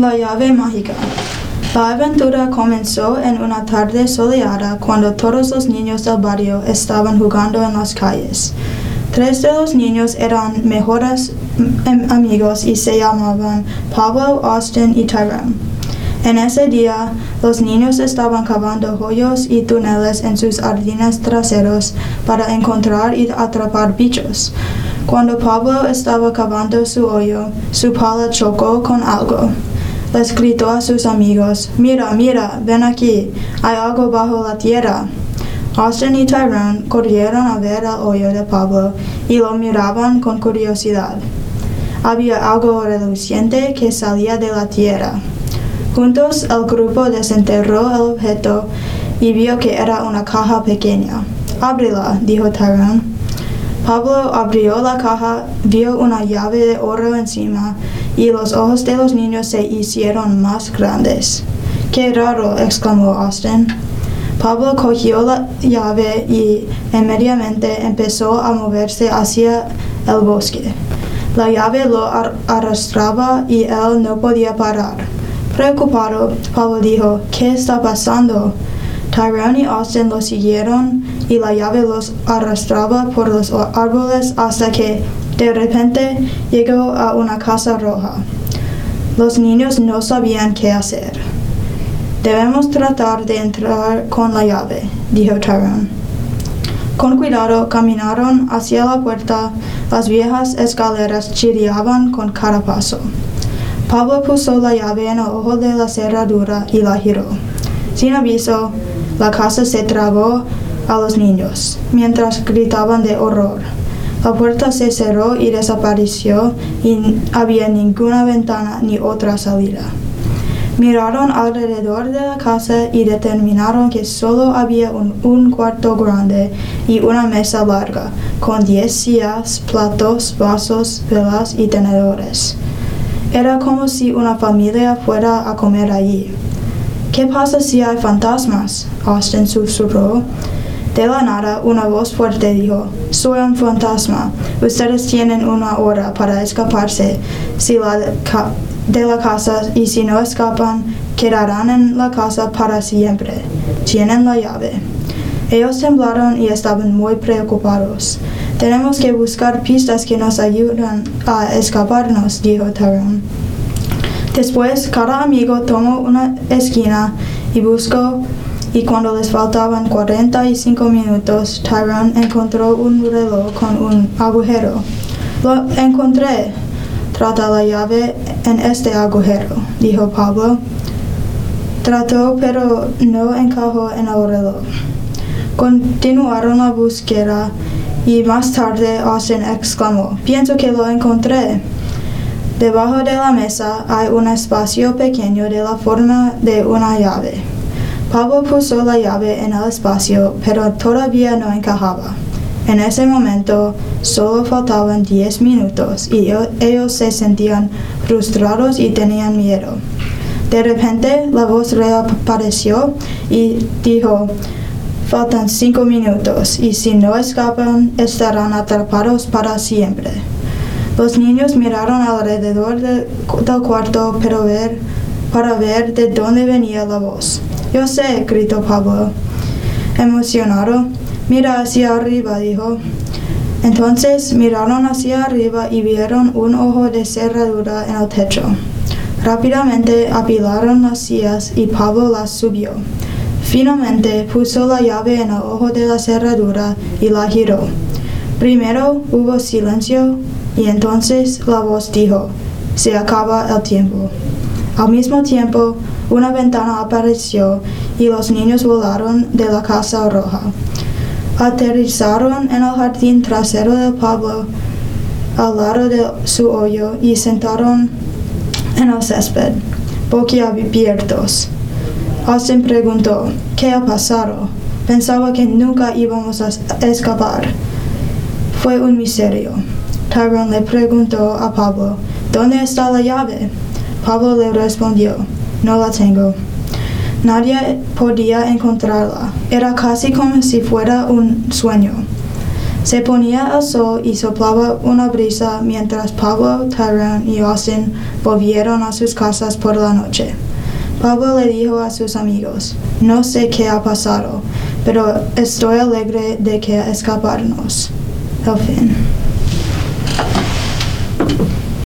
La llave mágica. La aventura comenzó en una tarde soleada cuando todos los niños del barrio estaban jugando en las calles. Tres de los niños eran mejores em, amigos y se llamaban Pablo, Austin y Tyrone. En ese día, los niños estaban cavando hoyos y túneles en sus jardines traseros para encontrar y atrapar bichos. Cuando Pablo estaba cavando su hoyo, su pala chocó con algo. Les gritó a sus amigos, Mira, mira, ven aquí, hay algo bajo la tierra. Austin y Tyrone corrieron a ver el hoyo de Pablo y lo miraban con curiosidad. Había algo reluciente que salía de la tierra. Juntos el grupo desenterró el objeto y vio que era una caja pequeña. Ábrela, dijo Tyrone. Pablo abrió la caja, vio una llave de oro encima y los ojos de los niños se hicieron más grandes. ¡Qué raro! exclamó Austin. Pablo cogió la llave y inmediatamente empezó a moverse hacia el bosque. La llave lo arrastraba y él no podía parar. Preocupado, Pablo dijo, ¿qué está pasando? Tyrone y Austin lo siguieron y la llave los arrastraba por los árboles hasta que de repente llegó a una casa roja. Los niños no sabían qué hacer. Debemos tratar de entrar con la llave, dijo Tyrone. Con cuidado caminaron hacia la puerta. Las viejas escaleras chirriaban con cada paso. Pablo puso la llave en el ojo de la cerradura y la giró. Sin aviso, la casa se tragó a los niños, mientras gritaban de horror. La puerta se cerró y desapareció y había ninguna ventana ni otra salida. Miraron alrededor de la casa y determinaron que solo había un, cuarto grande y una mesa larga, con diez sillas, platos, vasos, velas y tenedores. Era como si una familia fuera a comer allí. ¿Qué pasa si hay fantasmas? Austin susurró. De la nada, una voz fuerte dijo, Soy un fantasma. Ustedes tienen una hora para escaparse. Si la de la casa y si no escapan, quedarán en la casa para siempre. Tienen la llave. Ellos temblaron y estaban muy preocupados. Tenemos que buscar pistas que nos ayuden a escaparnos, dijo Tyrone. Después, cada amigo tomó una esquina y buscó, y cuando les faltaban 45 minutos, Tyrone encontró un reloj con un agujero. Lo encontré, Trata la llave en este agujero, dijo Pablo. Trató, pero no encajó en el reloj. Continuaron la búsqueda y más tarde Austin exclamó, pienso que lo encontré. Debajo de la mesa hay un espacio pequeño de la forma de una llave. Pablo puso la llave en el espacio, pero todavía no encajaba. En ese momento solo faltaban diez minutos y ellos se sentían frustrados y tenían miedo. De repente la voz reapareció y dijo, faltan cinco minutos y si no escapan estarán atrapados para siempre. Los niños miraron alrededor del cuarto para ver, para ver de dónde venía la voz. Yo sé, gritó Pablo, emocionado. Mira hacia arriba, dijo. Entonces miraron hacia arriba y vieron un ojo de cerradura en el techo. Rápidamente apilaron las sillas y Pablo las subió. Finalmente puso la llave en el ojo de la cerradura y la giró. Primero hubo silencio y entonces la voz dijo, se acaba el tiempo. Al mismo tiempo, una ventana apareció y los niños volaron de la casa roja. Aterrizaron en el jardín trasero del pueblo al lado de su hoyo y sentaron en el césped, boquiabiertos. Austin preguntó, ¿qué ha pasado? Pensaba que nunca íbamos a escapar. Fue un misterio. Tyrone le preguntó a Pablo, ¿dónde está la llave? Pablo le respondió, no la tengo. Nadie podía encontrarla. Era casi como si fuera un sueño. Se ponía el sol y soplaba una brisa mientras Pablo, Tyrone y Austin volvieron a sus casas por la noche. Pablo le dijo a sus amigos, no sé qué ha pasado, pero estoy alegre de que escaparnos. El fin.